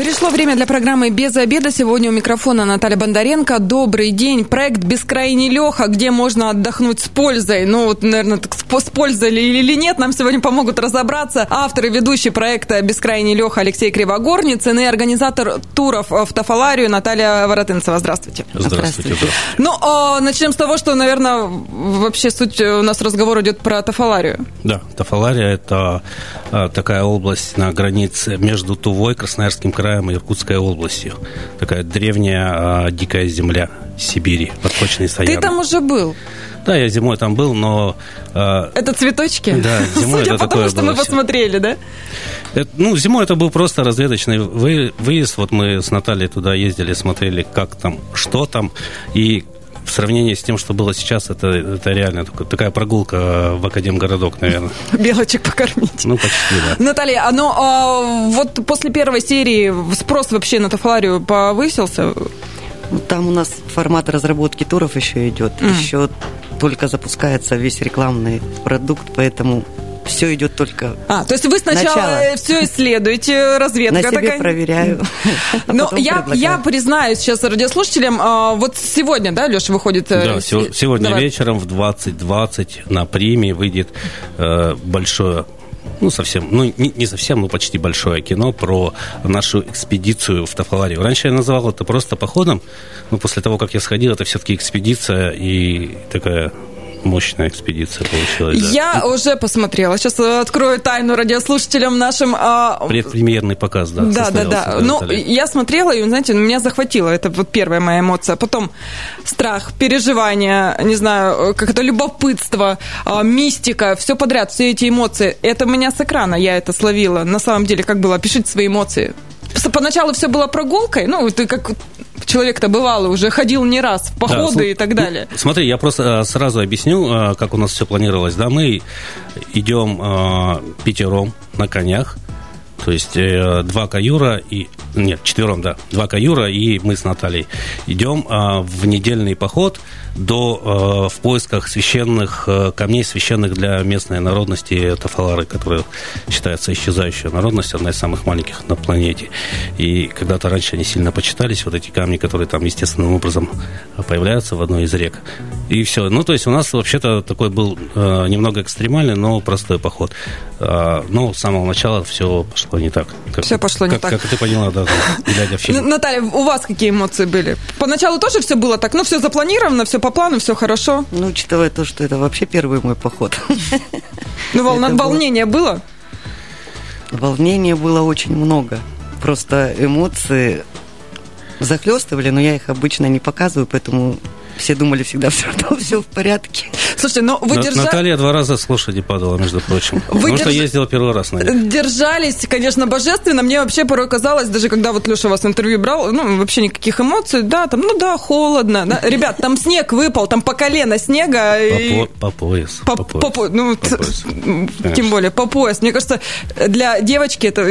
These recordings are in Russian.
Пришло время для программы «Без обеда». Сегодня у микрофона Наталья Бондаренко. Добрый день. Проект «Бескрайний Леха», где можно отдохнуть с пользой. Ну, вот, наверное, так, с пользой или нет, нам сегодня помогут разобраться автор и ведущий проекта «Бескрайний Леха» Алексей Кривогорницын и организатор туров в Тафаларию Наталья Воротынцева. Здравствуйте. Здравствуйте. Здравствуйте. Ну, а, начнем с того, что, наверное, вообще суть у нас разговор идет про Тафаларию. Да, Тафалария – это а, такая область на границе между Тувой, Красноярским краем краем Иркутской областью. Такая древняя а, дикая земля Сибири, подпочный стоян. Ты там уже был? Да, я зимой там был, но... Э, это цветочки? Да, зимой Судя это потому, что мы все. посмотрели, да? Это, ну, зимой это был просто разведочный вы, выезд. Вот мы с Натальей туда ездили, смотрели, как там, что там. И в сравнении с тем, что было сейчас, это, это реально такая прогулка в Академгородок, наверное. Белочек покормить. Ну, почти, да. Наталья, а ну, а, вот после первой серии спрос вообще на Тафларию повысился? Там у нас формат разработки туров еще идет. Mm. Еще только запускается весь рекламный продукт, поэтому все идет только. А, то есть вы сначала начало. все исследуете, разведка На себе такая. проверяю. Но ну, я, я признаюсь сейчас радиослушателям, а, вот сегодня, да, Леша, выходит... Э, да, сегодня Давай. вечером в 20.20 на приме выйдет э, большое ну, совсем, ну, не, не совсем, но почти большое кино про нашу экспедицию в Тафаларию. Раньше я называл это просто походом, но после того, как я сходил, это все-таки экспедиция и такая мощная экспедиция получилась. Да. Я уже посмотрела. Сейчас открою тайну радиослушателям нашим. А, Предпремьерный показ, да. Да, да, да. Ну, я смотрела, и, знаете, меня захватило. Это вот первая моя эмоция. Потом страх, переживание, не знаю, как это любопытство, а, мистика, все подряд, все эти эмоции. Это меня с экрана, я это словила. На самом деле, как было? Пишите свои эмоции. Поначалу все было прогулкой, ну, ты как человек-то бывалый, уже ходил не раз в походы да, и так далее. Ну, смотри, я просто э, сразу объясню, э, как у нас все планировалось. Да, мы идем э, пятером на конях, то есть два каюра и... Нет, четвером, да. Два каюра и мы с Натальей идем в недельный поход – до э, в поисках священных э, камней, священных для местной народности Тафалары, которая считается исчезающей народностью, одна из самых маленьких на планете. И когда-то раньше они сильно почитались, вот эти камни, которые там естественным образом появляются в одной из рек. И все. Ну, то есть у нас вообще-то такой был э, немного экстремальный, но простой поход. Э, но с самого начала все пошло не так. Как, все пошло не как, так. Как ты поняла, да, глядя в фильм. Наталья, у вас какие эмоции были? Поначалу тоже все было так, ну, все запланировано, все по плану, все хорошо. Ну, учитывая то, что это вообще первый мой поход. Ну, волна, волнение было? Волнения было очень много. Просто эмоции захлестывали, но я их обычно не показываю, поэтому все думали всегда, все равно все в порядке. Слушайте, но вы держали... Наталья два раза с лошади падала, между прочим. Вы потому держ... что ездила первый раз, наверное. Держались, конечно, божественно. Мне вообще порой казалось, даже когда вот Леша вас интервью брал, ну, вообще никаких эмоций. Да, там, ну да, холодно. Да. Ребят, там снег выпал, там по колено снега. По, и... по, пояс. По, по пояс. По, ну, по пояс. Тем более, по пояс. Мне кажется, для девочки это...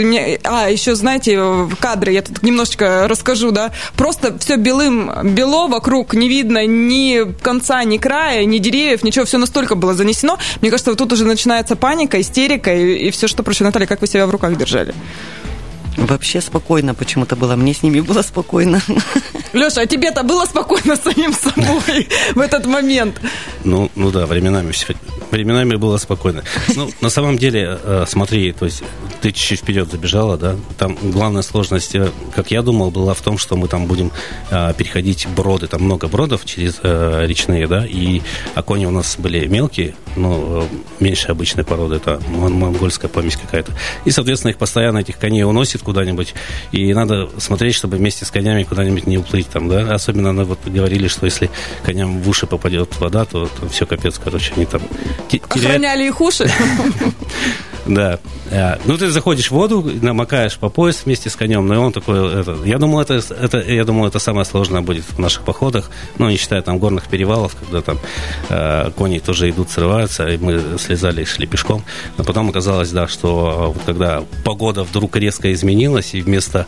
А, еще, знаете, кадры, я тут немножечко расскажу, да. Просто все белым, бело вокруг, не видно ни конца, ни края, ни деревьев, ничего, все настолько было занесено. Мне кажется, вот тут уже начинается паника, истерика и, и все, что прочее. Наталья, как вы себя в руках держали? Вообще спокойно почему-то было. Мне с ними было спокойно. Леша, а тебе-то было спокойно с самим собой в этот момент? Ну, ну да, временами все временами было спокойно. Ну, на самом деле, э, смотри, то есть ты чуть-чуть вперед забежала, да, там главная сложность, э, как я думал, была в том, что мы там будем э, переходить броды, там много бродов через речные, да, и окони у нас были мелкие, но меньше обычной породы, это монгольская помесь какая-то. И, соответственно, их постоянно, этих коней уносит куда-нибудь, и надо смотреть, чтобы вместе с конями куда-нибудь не уплыть там, да, особенно, ну, вот говорили, что если коням в уши попадет вода, то, то все капец, короче, они там. Охраняли их уши? Да. Э, ну, ты заходишь в воду, намокаешь по пояс вместе с конем, но он такой... Это, я, думал, это, это, я думал, это самое сложное будет в наших походах, ну, не считая там горных перевалов, когда там э, кони тоже идут, срываются, и мы слезали и шли пешком. Но потом оказалось, да, что вот когда погода вдруг резко изменилась, и вместо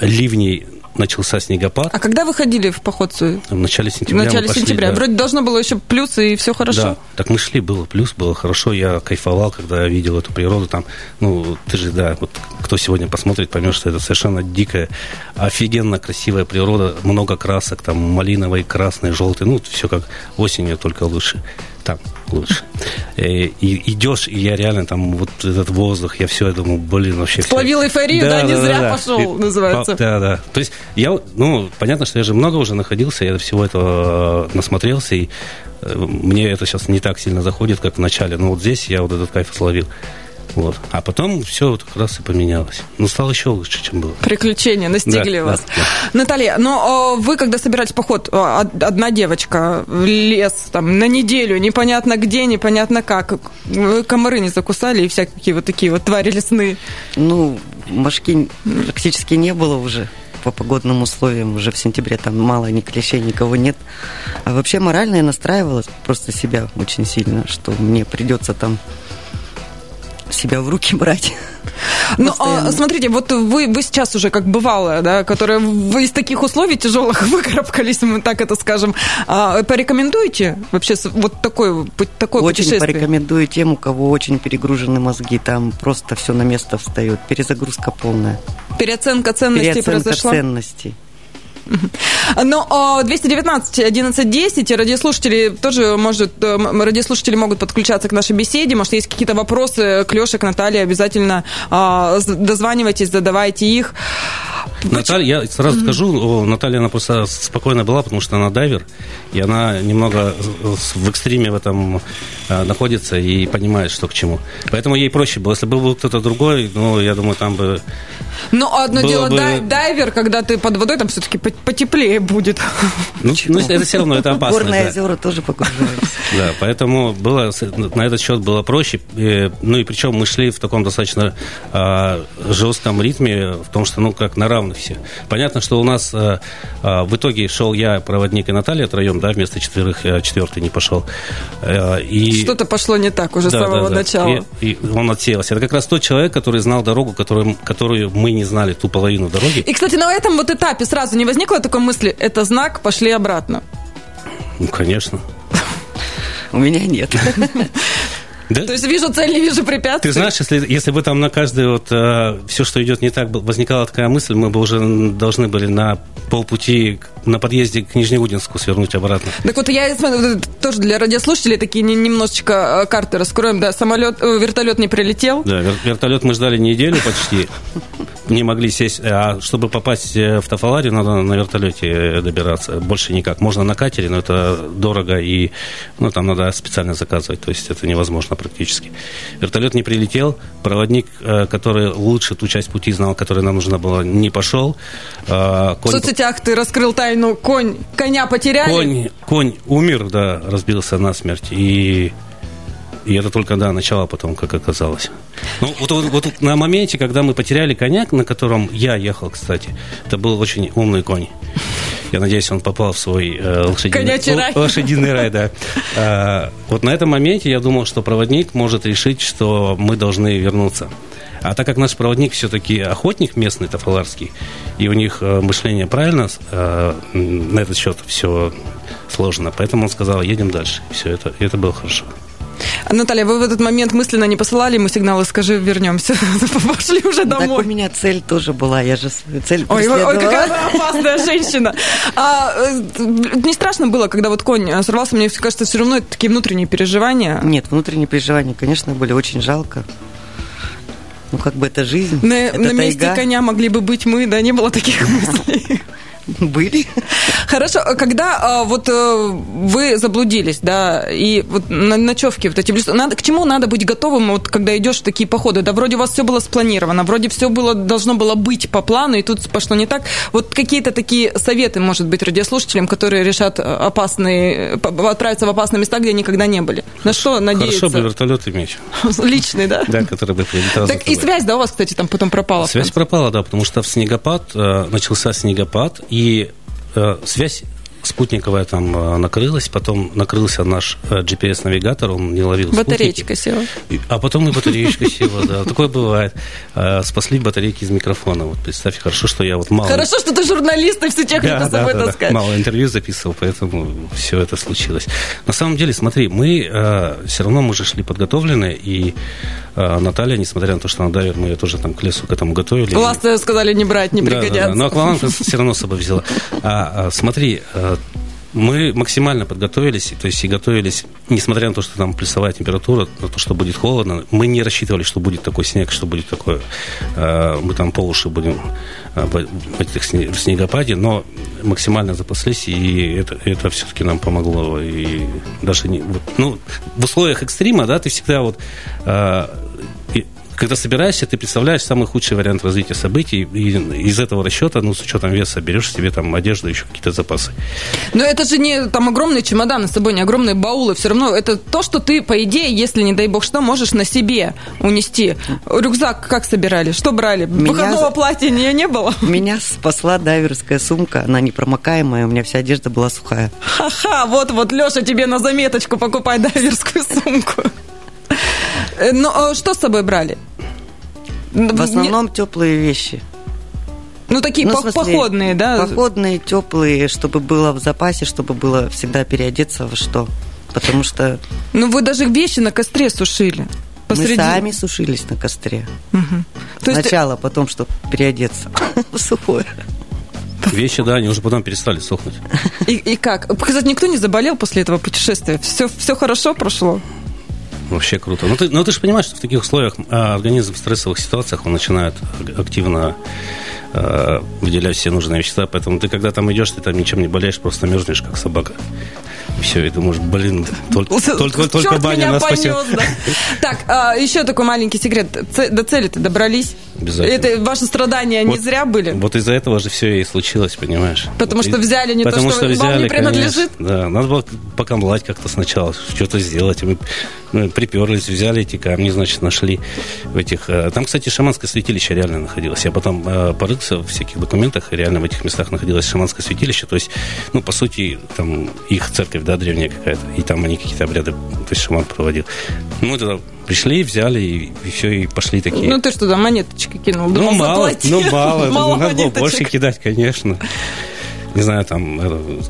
ливней начался снегопад. А когда вы ходили в поход? В начале сентября. В начале пошли, сентября. Да. Вроде должно было еще плюс, и все хорошо. Да, так мы шли, было плюс, было хорошо. Я кайфовал, когда я видел эту природу. Там, ну, ты же, да, вот кто сегодня посмотрит, поймет, что это совершенно дикая, офигенно красивая природа, много красок, там малиновый, красный, желтый, ну, все как осенью, только лучше. Там лучше. И, и идешь, и я реально там вот этот воздух, я все, я думаю, блин, вообще... Словил эйфорию, да, не зря пошел, И- называется. Да, да. То есть я, ну, понятно, что я же много уже находился, я всего этого э, насмотрелся, и э, мне это сейчас не так сильно заходит, как в начале. Но вот здесь я вот этот кайф словил. Вот. А потом все вот как раз и поменялось. Ну, стало еще лучше, чем было. Приключения настигли Да, вас. да, Наталья, но э, вы, когда собирались поход, од- одна девочка в лес там на неделю, непонятно где, непонятно как, вы комары не закусали и всякие вот такие вот твари лесные. Ну, мошки практически не было уже по погодным условиям. Уже в сентябре там мало ни клещей, никого нет. А вообще морально я настраивалась просто себя очень сильно, что мне придется там себя в руки брать. Ну, а, смотрите, вот вы, вы сейчас уже как бывалая, да, которая вы из таких условий тяжелых выкарабкались, мы так это скажем. А, порекомендуете вообще вот такое, пу- такое очень путешествие? порекомендую тем, у кого очень перегружены мозги. Там просто все на место встает. Перезагрузка полная. Переоценка ценностей Переоценка произошла? ценностей. Но а, 219 11 10 радиослушатели тоже может э, радиослушатели могут подключаться к нашей беседе. Может, есть какие-то вопросы к Леше, к Наталье, обязательно а, дозванивайтесь, задавайте их. Наталья, я сразу скажу, о, Наталья, она просто спокойно была, потому что она дайвер, и она немного в экстриме в этом э, находится и понимает, что к чему. Поэтому ей проще было. Если бы был кто-то другой, ну, я думаю, там бы... Но одно дело бы- дай- дайвер, когда ты под водой, там все-таки потеплее будет. Ну, ну, это все равно, это опасно. Горные да. озера тоже погружаются. Да, поэтому было на этот счет было проще. Э, Ну и причем мы шли в таком достаточно а, жестком ритме, в том, что ну как на равных все. Понятно, что у нас а, а, в итоге шел я, проводник и Наталья троем, да, вместо четверых я четвертый не пошел. Э, И Что-то пошло не так уже с Да, самого да, да. начала. И, и он отсеялся. Это как раз тот человек, который знал дорогу, которую, которую мы не знали, ту половину дороги. И, кстати, на этом вот этапе сразу не возникло такой мысли, это знак, пошли обратно. Ну, конечно. У меня нет. Да? То есть вижу цель, не вижу препятствий. Ты знаешь, если, если бы там на каждое вот все, что идет не так, возникала такая мысль, мы бы уже должны были на полпути на подъезде к Нижнеудинску свернуть обратно. Так вот, я смотрю, тоже для радиослушателей такие не- немножечко э, карты раскроем. Да, самолет, э, вертолет не прилетел. Да, вер- вертолет мы ждали неделю почти, не могли сесть. А чтобы попасть э, в Тафаларию, надо на вертолете э, добираться. Больше никак. Можно на катере, но это дорого и ну, там надо специально заказывать. То есть это невозможно практически. Вертолет не прилетел. Проводник, э, который лучше ту часть пути знал, которая нам нужна была, не пошел. А, В конь- соцсетях ты раскрыл тайну, конь, коня потеряли. Конь, конь умер, да, разбился насмерть. И, и это только, да, начало потом, как оказалось. Ну, вот, вот- вот на моменте, когда мы потеряли коня, на котором я ехал, кстати, это был очень умный конь. Я надеюсь, он попал в свой э, лошадиный, рай. лошадиный рай, да. А, вот на этом моменте я думал, что проводник может решить, что мы должны вернуться. А так как наш проводник все-таки охотник местный, тафаларский, и у них э, мышление правильно, э, на этот счет все сложно. Поэтому он сказал, едем дальше. Все это, и это было хорошо. Наталья, вы в этот момент мысленно не посылали ему сигналы, скажи, вернемся. Пошли уже Так у домой. меня цель тоже была. Я же свою цель Ой, ой, какая опасная женщина. А, э, не страшно было, когда вот конь э, сорвался? Мне кажется, все равно это такие внутренние переживания. Нет, внутренние переживания, конечно, были очень жалко. Ну, как бы это жизнь, На, это на месте коня могли бы быть мы, да, не было таких мыслей. Были. Хорошо, когда а, вот э, вы заблудились, да, и вот на ночевки вот эти, надо, к чему надо быть готовым, вот когда идешь в такие походы? Да, вроде у вас все было спланировано, вроде все было должно было быть по плану, и тут пошло не так. Вот какие-то такие советы, может быть, радиослушателям, которые решат э, опасные, отправиться в опасные места, где никогда не были. На что надеяться? Хорошо бы вертолет иметь, Личный, да? да, который бы прилетал. Так и связь, да, у вас, кстати, там потом пропала? Связь пропала, да, потому что в снегопад, э, начался снегопад, и э, связь спутниковая там э, накрылась, потом накрылся наш э, GPS-навигатор, он не ловил Батарейка спутники. села. А потом и батареечка села, да. Такое бывает. Э, спасли батарейки из микрофона. Вот представь, хорошо, что я вот мало... Хорошо, что ты журналист и все технику с собой таскаешь. Мало интервью записывал, поэтому все это случилось. На самом деле, смотри, мы все равно мы же шли подготовлены, и Наталья, несмотря на то, что она дайвер, мы ее тоже там к лесу к этому готовили. Ласты сказали не брать, не пригодятся. Но акваланг все равно с собой взяла. А, а смотри, мы максимально подготовились, то есть и готовились, несмотря на то, что там плюсовая температура, на то, что будет холодно, мы не рассчитывали, что будет такой снег, что будет такое. Э, мы там по уши будем э, в этих снегопаде, но максимально запаслись, и это, это все-таки нам помогло. И даже не, ну, в условиях экстрима, да, ты всегда вот э, когда собираешься, ты представляешь самый худший вариант развития событий, и из этого расчета, ну, с учетом веса, берешь себе там одежду, еще какие-то запасы. Но это же не там огромные чемоданы с собой, не огромные баулы, все равно это то, что ты, по идее, если, не дай бог что, можешь на себе унести. Рюкзак как собирали? Что брали? Меня... Выходного платья не, не было? Меня спасла дайверская сумка, она непромокаемая, у меня вся одежда была сухая. Ха-ха, вот-вот, Леша, тебе на заметочку покупай дайверскую сумку. Э, ну, а что с собой брали? В основном теплые вещи. Ну, такие ну, по- смысле, походные, да? Походные, теплые, чтобы было в запасе, чтобы было всегда переодеться во что. Потому что... Ну, вы даже вещи на костре сушили. Посреди... Мы сами сушились на костре. Угу. То есть... Потом, чтобы переодеться в сухое. Вещи, да, они уже потом перестали сохнуть. И, и как? Кстати, никто не заболел после этого путешествия? Все, все хорошо прошло? Вообще круто. Но ты, но ты же понимаешь, что в таких условиях а, организм в стрессовых ситуациях он начинает активно а, выделять все нужные вещества. Поэтому ты, когда там идешь, ты там ничем не болеешь, просто мерзнешь, как собака. Все, и думаешь, блин, только, только, только баня нас спасет. Так, а, еще такой маленький секрет. До цели-то добрались? Обязательно. Это ваши страдания вот, не зря были? Вот из-за этого же все и случилось, понимаешь? Потому что взяли не потому то, что, что взяли, вам не принадлежит? Конечно, да, надо было покамлать как-то сначала, что-то сделать. Мы, мы приперлись, взяли эти камни, значит, нашли в этих... Э, там, кстати, шаманское святилище реально находилось. Я потом э, порылся в всяких документах, и реально в этих местах находилось шаманское святилище. То есть, ну, по сути, там их церковь церковь, да, древняя какая-то, и там они какие-то обряды, то есть шаман проводил. Ну, мы тогда пришли, взяли, и, и все, и пошли такие. Ну, ты что, там монеточки кинул? Ну, Думал, ну, мало, ну, мало, мало ну, надо было больше кидать, конечно. Не знаю, там, э,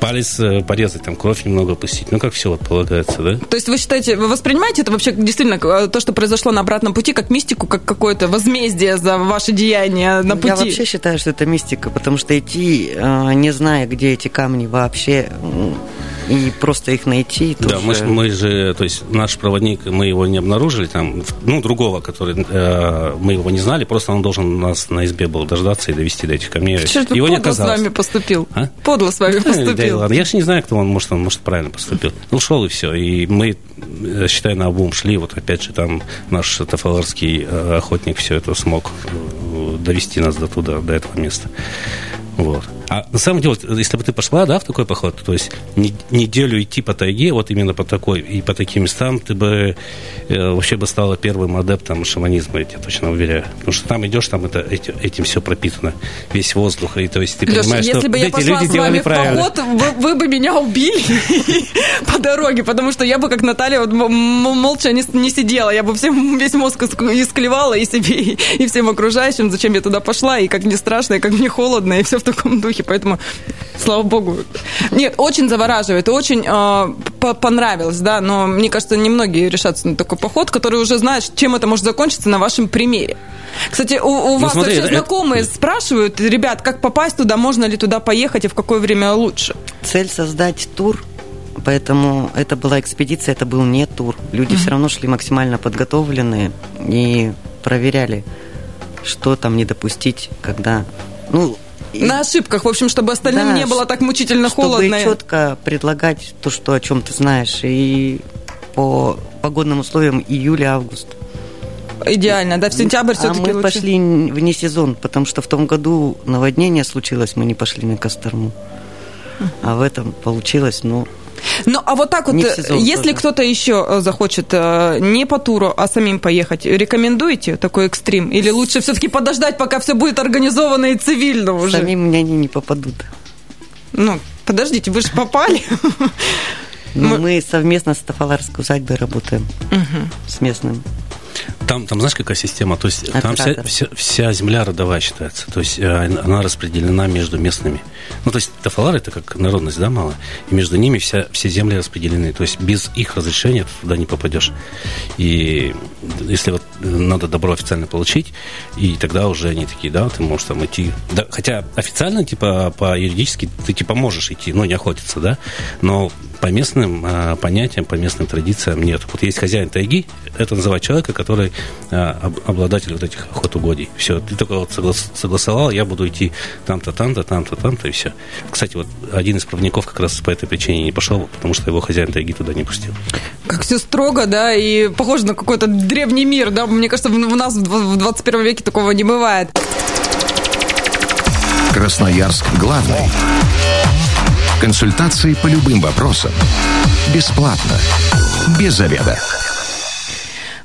палец э, порезать, там кровь немного опустить. Ну, как все вот полагается, да? То есть вы считаете, вы воспринимаете это вообще действительно э, то, что произошло на обратном пути, как мистику, как какое-то возмездие за ваши деяния на пути? Я вообще считаю, что это мистика, потому что идти, э, не зная, где эти камни вообще, и просто их найти. Да, же... мы, мы же, то есть наш проводник, мы его не обнаружили, там, ну, другого, который, э, мы его не знали, просто он должен нас на избе был дождаться и довести до этих камней. Почему его подло не оказалось. с вами поступил? А? Подло с вами поступил. Да, ладно. Я же не знаю, кто он, может, он, может, правильно поступил. Ну, шел и все. И мы, э, считай, на обум шли, вот опять же, там наш тафаларский э, охотник все это смог э, довести нас до туда, до этого места. Вот. А на самом деле, если бы ты пошла, да, в такой поход, то есть неделю идти по тайге, вот именно по такой и по таким местам, ты бы э, вообще бы стала первым адептом шаманизма, я тебе точно уверяю. Потому что там идешь, там это, эти, этим все пропитано, весь воздух, и то есть ты Леша, понимаешь, если что бы я эти пошла люди с вами в правильно. поход, вы, вы бы меня убили по дороге, потому что я бы, как Наталья, вот, молча не, не сидела, я бы всем, весь мозг исклевала и себе, и всем окружающим, зачем я туда пошла, и как мне страшно, и как мне холодно, и все в таком духе, поэтому, слава богу. Нет, очень завораживает, очень э, понравилось, да, но мне кажется, немногие решатся на такой поход, который уже знает, чем это может закончиться на вашем примере. Кстати, у, у ну, вас смотри, вообще знакомые это... спрашивают, ребят, как попасть туда, можно ли туда поехать и в какое время лучше? Цель создать тур Поэтому это была экспедиция, это был не тур. Люди mm-hmm. все равно шли максимально подготовленные и проверяли, что там не допустить, когда... Ну, на ошибках, в общем, чтобы остальным да, не было так мучительно чтобы холодно. Чтобы четко предлагать то, что о чем ты знаешь, и по погодным условиям июля-август. Идеально, да, в ну, сентябрь все-таки А мы лучше. пошли вне сезон, потому что в том году наводнение случилось, мы не пошли на Косторму. Хм. А в этом получилось, ну, ну, а вот так вот, э, сезон, если тоже. кто-то еще э, захочет э, не по туру, а самим поехать, рекомендуете такой экстрим? Или лучше все-таки подождать, пока все будет организовано и цивильно уже? Самим мне они не попадут. Ну, подождите, вы же попали. Ну, мы... совместно с Тафаларской усадьбой работаем. С местным. Там, там знаешь, какая система? То есть там вся, вся, вся земля родовая считается. То есть э, она распределена между местными. Ну, то есть Тафалар это как народность, да, мало. И между ними вся, все земли распределены. То есть без их разрешения туда не попадешь. И если вот надо добро официально получить, и тогда уже они такие, да, ты можешь там идти. Да, хотя официально, типа, по юридически ты типа можешь идти, ну, не охотиться, да, но по местным э, понятиям, по местным традициям нет. Вот есть хозяин тайги, это называть человека, который э, обладатель вот этих охотугодий. Все, ты только вот соглас, согласовал, я буду идти там-то, там-то, там-то, там-то, и все. Кстати, вот один из правников как раз по этой причине не пошел, потому что его хозяин тайги туда не пустил. Как все строго, да, и похоже на какой-то древний мир, да, мне кажется, у нас в 21 веке такого не бывает. Красноярск главный. Консультации по любым вопросам. Бесплатно. Без заведа.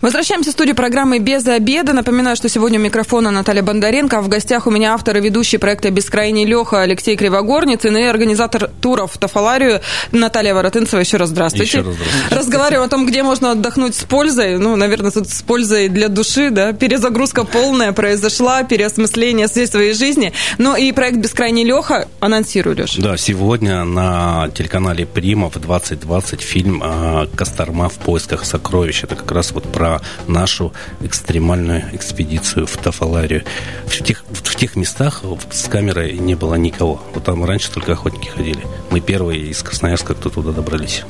Возвращаемся в студию программы «Без обеда». Напоминаю, что сегодня у микрофона Наталья Бондаренко, а в гостях у меня автор и ведущий проекта «Бескрайний Леха» Алексей Кривогорницын и организатор туров Тафаларию Наталья Воротынцева. Еще раз здравствуйте. Еще раз здравствуйте. Разговариваем о том, где можно отдохнуть с пользой. Ну, наверное, тут с пользой для души, да. Перезагрузка полная произошла, переосмысление всей своей жизни. Ну и проект «Бескрайний Леха» анонсируешь. Да, сегодня на телеканале «Прима» в 2020 фильм а, «Косторма в поисках сокровищ». Это как раз вот про нашу экстремальную экспедицию в Тафаларию. В тех, в тех местах с камерой не было никого. Вот там раньше только охотники ходили. Мы первые из Красноярска, кто туда добрались.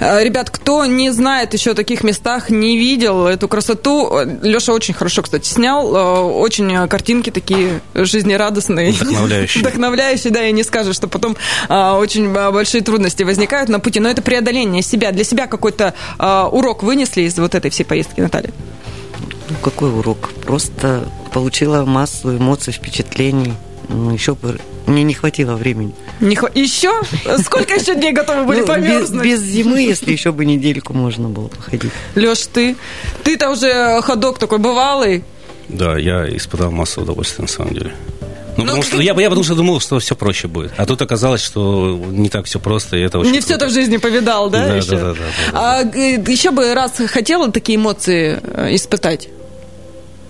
Э, ребят, кто не знает еще о таких местах, не видел эту красоту, Леша очень хорошо, кстати, снял. Э, очень картинки такие жизнерадостные. Вдохновляющие. Вдохновляющие, да, и не скажешь, что потом э, очень большие трудности возникают на пути. Но это преодоление себя. Для себя какой-то урок вынесли из вот этой всей поездки, Наталья? Ну, какой урок? Просто получила массу эмоций, впечатлений. Ну, еще бы мне не хватило времени. Не хва... Еще? Сколько еще дней готовы были ну, померзнуть? Без, без зимы, если еще бы недельку можно было походить. Леш, ты? Ты-то уже ходок такой бывалый. Да, я испытал массу удовольствия на самом деле. Ну, ну, потому что я, я потому что думал, что все проще будет. А тут оказалось, что не так все просто, и это очень Не все это в жизни повидал, да? Да, еще? да, да, да, да. А еще бы раз хотела такие эмоции э, испытать?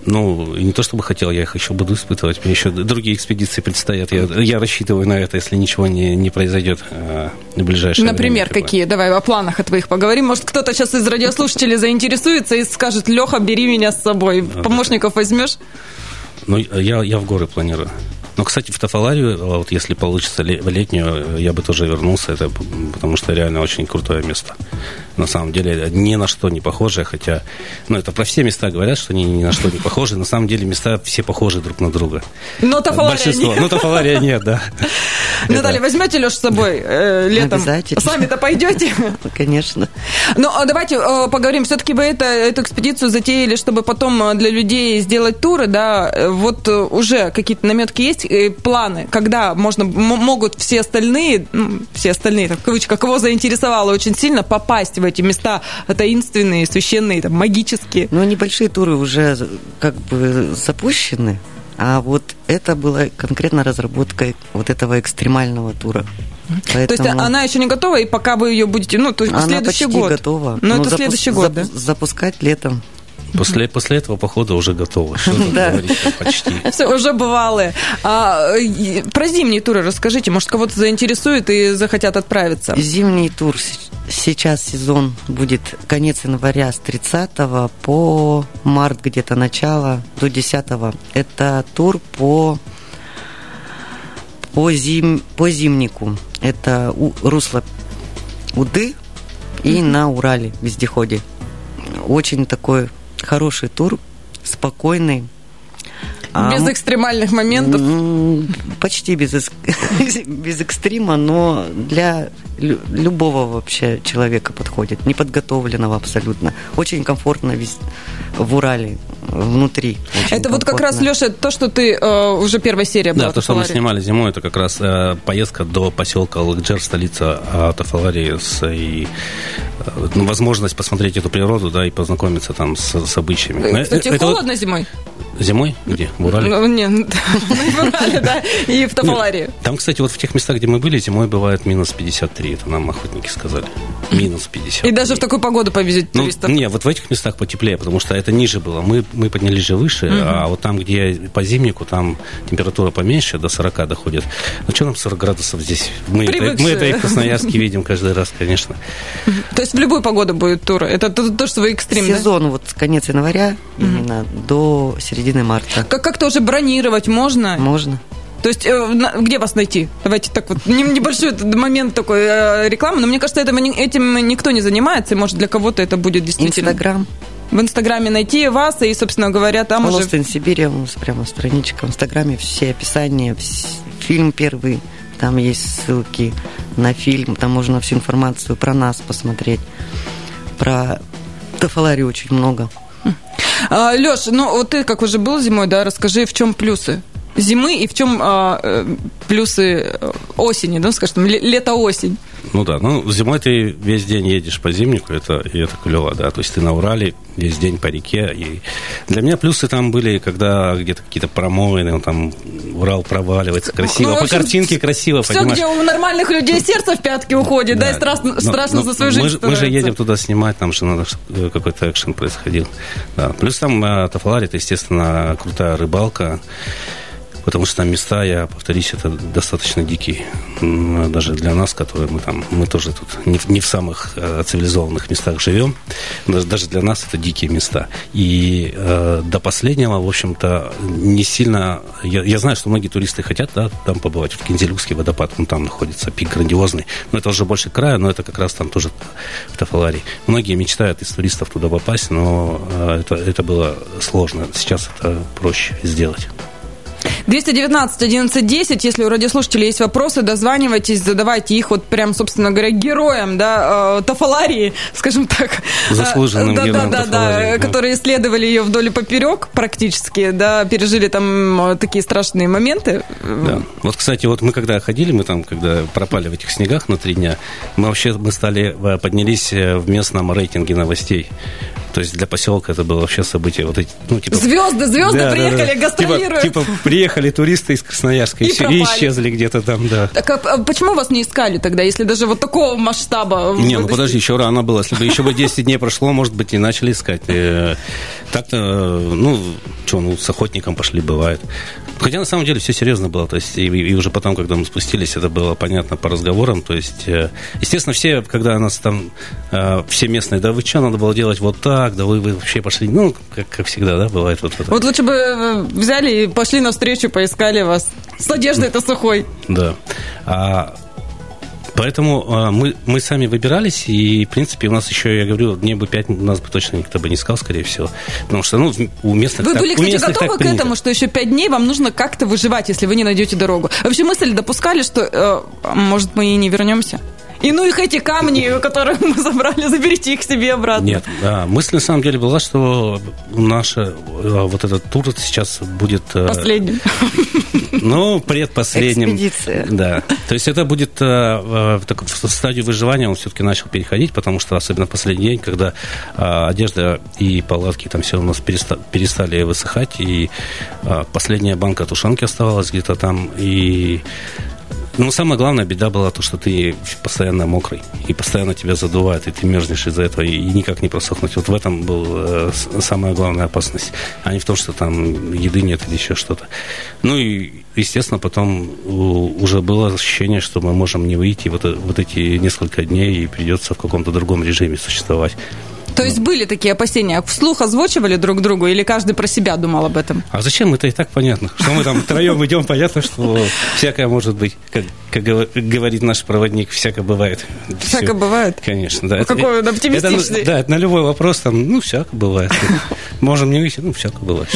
Ну, не то чтобы хотел, я их еще буду испытывать. Мне еще другие экспедиции предстоят. Я, я рассчитываю на это, если ничего не, не произойдет э, в ближайшее Например, время. какие? Давай о планах о твоих поговорим. Может, кто-то сейчас из радиослушателей заинтересуется и скажет, Леха, бери меня с собой. Помощников возьмешь? Ну, я, я в горы планирую. Но, кстати, в Тафаларию, а вот если получится летнюю, я бы тоже вернулся, это, потому что реально очень крутое место. На самом деле, ни на что не похожее, хотя, ну, это про все места говорят, что они ни на что не похожи. На самом деле, места все похожи друг на друга. Но Тафалария Большинство. нет. Ну, Тафалария нет, да. Наталья, возьмете Леш с собой э, летом? Обязательно. Сами-то пойдете? Конечно. Ну, а давайте э, поговорим. Все-таки вы это, эту экспедицию затеяли, чтобы потом э, для людей сделать туры, да? Вот уже какие-то наметки есть? планы, когда можно, могут все остальные, ну, все остальные, так, в кавычках, кого заинтересовало очень сильно, попасть в эти места таинственные, священные, там, магические? Ну, небольшие туры уже как бы запущены, а вот это была конкретно разработка вот этого экстремального тура. Поэтому... То есть она еще не готова, и пока вы ее будете, ну, то есть она следующий почти год. готова. Но, Но это запу- следующий год, да? Запускать летом. После, после этого похода уже готово. Что да. говорить, почти. Все, уже бывалые. А, про зимние туры расскажите. Может, кого-то заинтересует и захотят отправиться. Зимний тур. Сейчас сезон будет конец января с 30 по март, где-то начало, до 10. Это тур по по, зим, по зимнику. Это у, русло Уды и mm-hmm. на Урале, вездеходе. Очень такой хороший тур, спокойный. А без экстремальных моментов? Почти без, без экстрима, но для любого вообще человека подходит, неподготовленного абсолютно. Очень комфортно весь в Урале внутри. Это вот как раз, Леша, то, что ты э, уже первая серия была. Да, то, что мы снимали зимой, это как раз э, поездка до поселка Лыкджер, столица э, Тафаларии, с, и ну, возможность посмотреть эту природу, да, и познакомиться там с, с обычаями. Кстати, это холодно вот... зимой? Зимой? Где? В Урале? Ну, нет, в Урале, да, и в Тополаре. Там, кстати, вот в тех местах, где мы были, зимой бывает минус 53, это нам охотники сказали. Минус 50. И даже в такую погоду повезет ну, туристов? Не, вот в этих местах потеплее, потому что это ниже было. Мы, мы поднялись же выше, а вот там, где по зимнику, там температура поменьше, до 40 доходит. Ну, что нам 40 градусов здесь? Мы, это, мы это и в Красноярске видим каждый раз, конечно. То есть в любую погоду будет тур? Это то, то что вы экстрим, Сезон вот с конец января именно до середины марта. Как- как-то уже бронировать можно? Можно. То есть э, где вас найти? Давайте так вот небольшой момент такой э, рекламы, но мне кажется, этим, этим никто не занимается, и может для кого-то это будет действительно. Инстаграм. В Инстаграме найти вас, и, собственно говоря, там Холостин уже... Холостин Сибири, у нас прямо страничка в Инстаграме, все описания, фильм первый, там есть ссылки на фильм, там можно всю информацию про нас посмотреть, про Тафалари очень много. А, Леш, ну вот ты как уже был зимой, да, расскажи, в чем плюсы зимы и в чем а, э, плюсы э, осени, да, скажем, лето-осень? Ну да, ну зимой ты весь день едешь по зимнику, это, и это клево, да, то есть ты на Урале весь день по реке, и для меня плюсы там были, когда где-то какие-то промоины, ну, там Урал проваливается красиво, ну, общем, по картинке красиво, все, понимаешь? где у нормальных людей сердце в пятки уходит, да, да и страшно, но, страшно но, за свою жизнь мы, мы же едем туда снимать, там же надо э, какой-то экшен происходил, да. Плюс там э, Тафалари, это, естественно, крутая рыбалка, потому что там места, я повторюсь, это достаточно дикие. Даже для нас, которые мы там, мы тоже тут не, не в самых э, цивилизованных местах живем, даже для нас это дикие места. И э, до последнего, в общем-то, не сильно... Я, я знаю, что многие туристы хотят да, там побывать, в Кинзелюкский водопад, он там находится, пик грандиозный, но это уже больше края, но это как раз там тоже в Тафаларии. Многие мечтают из туристов туда попасть, но э, это, это было сложно. Сейчас это проще сделать. 219 11 10, если у радиослушателей есть вопросы, дозванивайтесь, задавайте их вот прям, собственно говоря, героям, да, э, Тафаларии, скажем так. Заслуженным да, героям да, да, да, которые исследовали ее вдоль и поперек практически, да, пережили там э, такие страшные моменты. Да. Вот, кстати, вот мы когда ходили, мы там, когда пропали в этих снегах на три дня, мы вообще мы стали, э, поднялись в местном рейтинге новостей. То есть для поселка это было вообще событие. Вот эти, ну, типа, звезды, звезды да, приехали, да, да. гастролируют. Типа, типа приехали туристы из Красноярска и, и, все, и исчезли где-то там, да. Так а, а почему вас не искали тогда, если даже вот такого масштаба? Не, ну подожди, еще рано было. Если бы еще бы 10 дней прошло, может быть, и начали искать. Э, так-то, ну, что, ну, с охотником пошли, бывает. Хотя на самом деле все серьезно было. То есть, и, и уже потом, когда мы спустились, это было понятно по разговорам. То есть, э, естественно, все, когда нас там, э, все местные, да вы что, надо было делать вот так, да вы, вы вообще пошли, ну, как, как всегда, да, бывает вот это. Вот лучше бы э, взяли и пошли навстречу, поискали вас. С одеждой-то сухой. Да. А Поэтому э, мы, мы сами выбирались, и, в принципе, у нас еще, я говорю, дней бы пять нас бы точно никто бы не сказал, скорее всего. Потому что, ну, у местных Вы так, были, кстати, готовы к этому, что еще пять дней вам нужно как-то выживать, если вы не найдете дорогу? Вообще мысль допускали, что, э, может, мы и не вернемся? И ну их эти камни, которые мы забрали, заберите их себе обратно. Нет, да, мысль на самом деле была, что наша вот этот тур сейчас будет... Э, Последним. Ну, предпоследним. Экспедиция. Да. То есть это будет э, в, в стадию выживания он все-таки начал переходить, потому что особенно в последний день, когда э, одежда и палатки там все у нас перестали высыхать, и последняя банка тушенки оставалась где-то там, и ну, самая главная беда была то, что ты постоянно мокрый, и постоянно тебя задувает, и ты мерзнешь из-за этого, и, никак не просохнуть. Вот в этом была э, самая главная опасность, а не в том, что там еды нет или еще что-то. Ну и, естественно, потом уже было ощущение, что мы можем не выйти вот, вот эти несколько дней, и придется в каком-то другом режиме существовать. То есть были такие опасения? Вслух озвучивали друг другу или каждый про себя думал об этом? А зачем? Это и так понятно. Что мы там втроем идем, понятно, что всякое может быть. Как, как говорит наш проводник, всякое бывает. Всякое бывает? Конечно, да. Какой он оптимистичный. да, это на любой вопрос, там, ну, всякое бывает. Можем не выйти, ну, всякое бывает.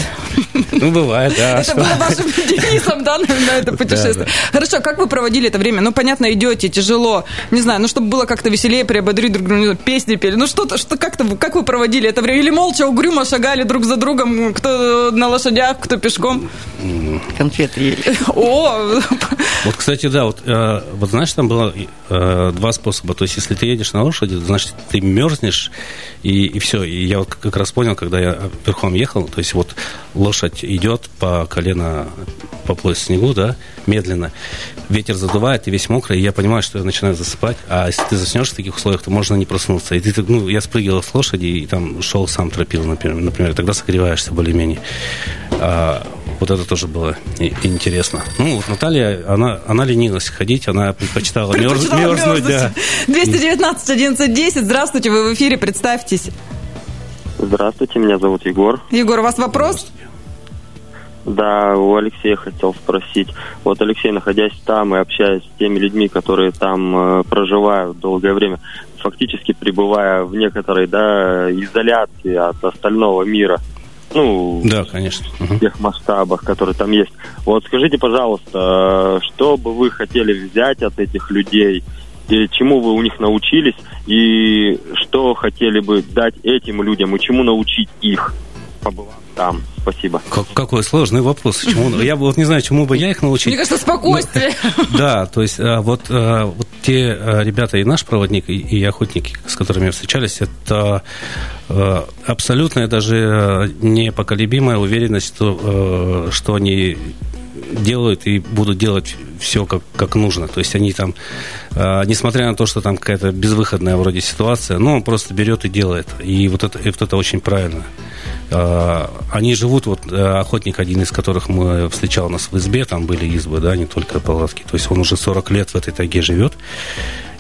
Ну, бывает, да. Это было вашим девизом, да, на это путешествие. Хорошо, как вы проводили это время? Ну, понятно, идете, тяжело. Не знаю, ну, чтобы было как-то веселее, приободрить друг друга, песни пели. Ну, что-то, что как-то как вы проводили это время? Или молча, угрюмо шагали друг за другом, кто на лошадях, кто пешком? Конфет ели. О, Вот, кстати, да, вот, э, вот знаешь, там было э, два способа. То есть, если ты едешь на лошади, значит, ты мерзнешь, и, и все. И я вот как раз понял, когда я верхом ехал, то есть, вот лошадь идет по колено, по пояс снегу, да, медленно. Ветер задувает, ты весь мокрый, и я понимаю, что я начинаю засыпать. А если ты заснешь в таких условиях, то можно не проснуться. И ты, ну, я спрыгивал с лошади и там шел сам тропил, например, например тогда согреваешься более-менее. А, вот это тоже было и- интересно. Ну, вот Наталья, она, она ленилась ходить, она предпочитала, мерз- предпочитала мерзнуть, да. 219 11 10. Здравствуйте, вы в эфире, представьтесь. Здравствуйте, меня зовут Егор. Егор, у вас вопрос? Да, у Алексея хотел спросить. Вот, Алексей, находясь там и общаясь с теми людьми, которые там э, проживают долгое время, фактически пребывая в некоторой да, изоляции от остального мира, ну, Да, конечно. В тех масштабах, которые там есть. Вот скажите, пожалуйста, что бы вы хотели взять от этих людей, и чему вы у них научились, и что хотели бы дать этим людям, и чему научить их, побывав там? Спасибо. Как- какой сложный вопрос. Чему- я бы вот не знаю, чему бы я их научить. Мне кажется, спокойствие. Да, то есть а, вот, а, вот те а, ребята и наш проводник, и, и охотники, с которыми встречались, это абсолютная даже непоколебимая уверенность, что, что они делают и будут делать все как, как нужно. То есть они там, а, несмотря на то, что там какая-то безвыходная вроде ситуация, ну, он просто берет и делает. И вот это, и вот это очень правильно. А, Они живут, вот э, охотник, один из которых мы встречал нас в избе, там были избы, да, не только палатки. То есть он уже 40 лет в этой тайге живет.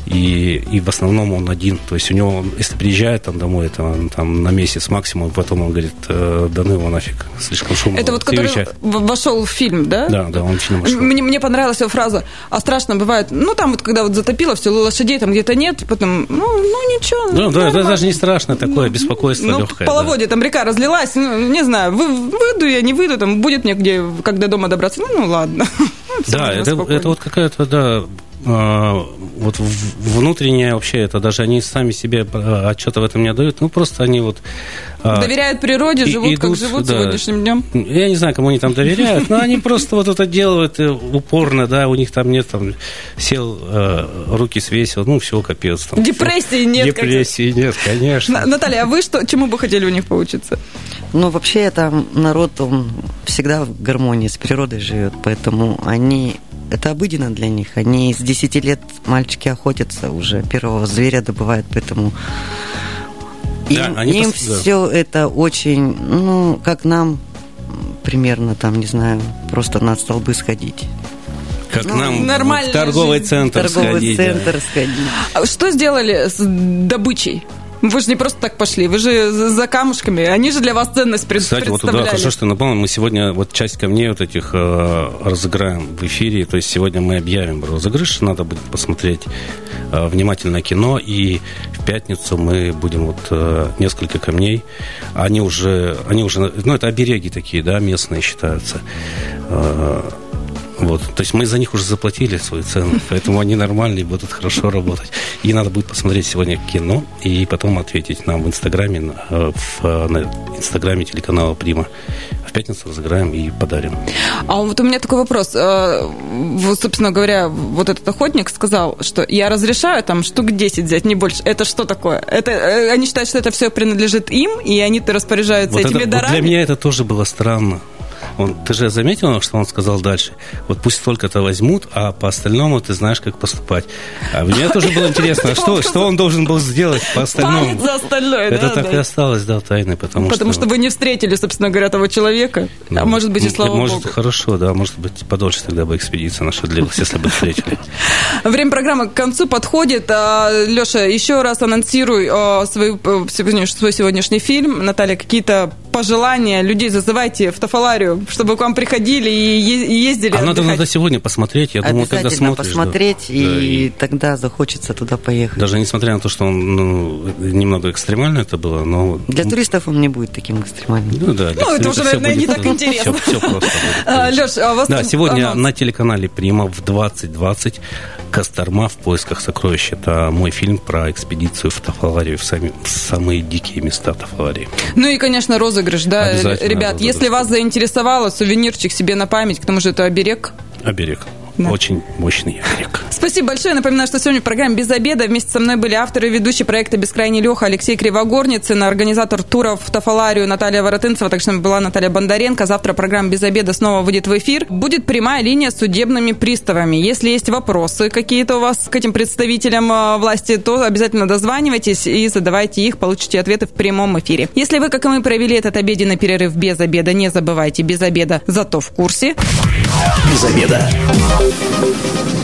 И, и в основном он один. То есть у него, если приезжает там домой, это он там на месяц максимум, потом он говорит, э, да ну его нафиг, слишком шумно. Это вот который уезжает. вошел в фильм, да? Да, да, он фильм вошел. Мне, мне понравилась его фраза, а страшно бывает, ну, там вот, когда вот затопило все, лошадей там где-то нет, потом, ну, ну ничего. Ну, да, это нормально. даже не страшно, такое беспокойство Ну, легкое. половодье, там река разлилась, ну, не знаю, вы, выйду я, не выйду, там будет мне где, когда дома добраться, ну, ну ладно. Да, это, это вот какая-то, да, а, вот в- внутренняя вообще, это даже они сами себе а, отчета в этом не отдают, ну просто они вот... а, Доверяют природе, и- живут, как идут, живут да. сегодняшним днем. Я не знаю, кому они там доверяют, но они просто вот это делают э, упорно, да, у них там нет там сел, э, руки свесил, ну все, капец. Там, Депрессии нет, как- Депрессии нет, конечно. На- Наталья, а вы что, чему бы хотели у них поучиться? Ну, вообще, там народ, он всегда в гармонии с природой живет, поэтому они... Это обыденно для них. Они с 10 лет мальчики охотятся уже, первого зверя добывают, поэтому Да, им, они им пос- да. все это очень, ну, как нам примерно там, не знаю, просто на столбы сходить. Как Ну, нам в торговый жизнь. центр торговый сходить. да. центр сходить. А Что сделали с добычей? Вы же не просто так пошли, вы же за камушками. Они же для вас ценность пред- Кстати, вот да, хорошо, что напомнил. Мы сегодня вот часть камней вот этих э, разыграем в эфире. То есть сегодня мы объявим розыгрыш. Надо будет посмотреть э, внимательно кино. И в пятницу мы будем вот э, несколько камней. Они уже, они уже, ну это обереги такие, да, местные считаются. Э, вот, то есть мы за них уже заплатили свою цену, поэтому они нормальные, будут хорошо работать. И надо будет посмотреть сегодня кино и потом ответить нам в Инстаграме, э, в э, на Инстаграме телеканала Прима. В пятницу разыграем и подарим. А вот у меня такой вопрос. Э, Вот, собственно говоря, вот этот охотник сказал, что я разрешаю там штук 10 взять, не больше. Это что такое? Это, они считают, что это все принадлежит им, и они распоряжаются Вот, этими это- вот дарами? для меня это тоже было странно. Он, ты же заметил, что он сказал дальше? Вот пусть столько-то возьмут, а по остальному ты знаешь, как поступать. А мне тоже было интересно, а что, что он должен был сделать по остальному? Палец за остальное, Это да, так да. и осталось, да, тайной, потому, Потому что вы не встретили, собственно говоря, того человека. Ну, а может быть, и слава Может, богу. хорошо, да, может быть, подольше тогда бы экспедиция наша длилась, если бы встретили. Время программы к концу подходит. Леша, еще раз анонсируй а, свой, э, свой сегодняшний фильм. Наталья, какие-то пожелания людей зазывайте в Тафаларию, чтобы к вам приходили и и ездили А надо, надо сегодня посмотреть, я думаю, когда смотришь. да. посмотреть, Да, и, тогда захочется туда поехать. Даже несмотря на то, что он ну, немного экстремально это было, но... Для туристов он не будет таким экстремальным. Ну, да, Ну, это уже, наверное, не так интересно. Все, просто будет. А. Леш, а у вас Да, там сегодня на телеканале Прима в 20.20 Косторма в поисках сокровищ. Это мой фильм про экспедицию в Тафаларию, в, сами, в самые дикие места Тафаларии. Ну и, конечно, розыгрыш, да, ребят. Розыгрыш. Если вас заинтересовало, сувенирчик себе на память, к тому же это оберег. Оберег. Да. Очень мощный берег. Спасибо большое. Напоминаю, что сегодня в программе «Без обеда» вместе со мной были авторы и ведущие проекта «Бескрайний Леха» Алексей Кривогорницын, организатор туров в Тафаларию Наталья Воротынцева, так что была Наталья Бондаренко. Завтра программа «Без обеда» снова выйдет в эфир. Будет прямая линия с судебными приставами. Если есть вопросы какие-то у вас к этим представителям э, власти, то обязательно дозванивайтесь и задавайте их, получите ответы в прямом эфире. Если вы, как и мы, провели этот обеденный перерыв без обеда, не забывайте, без обеда, зато в курсе. Без обеда. Thank you.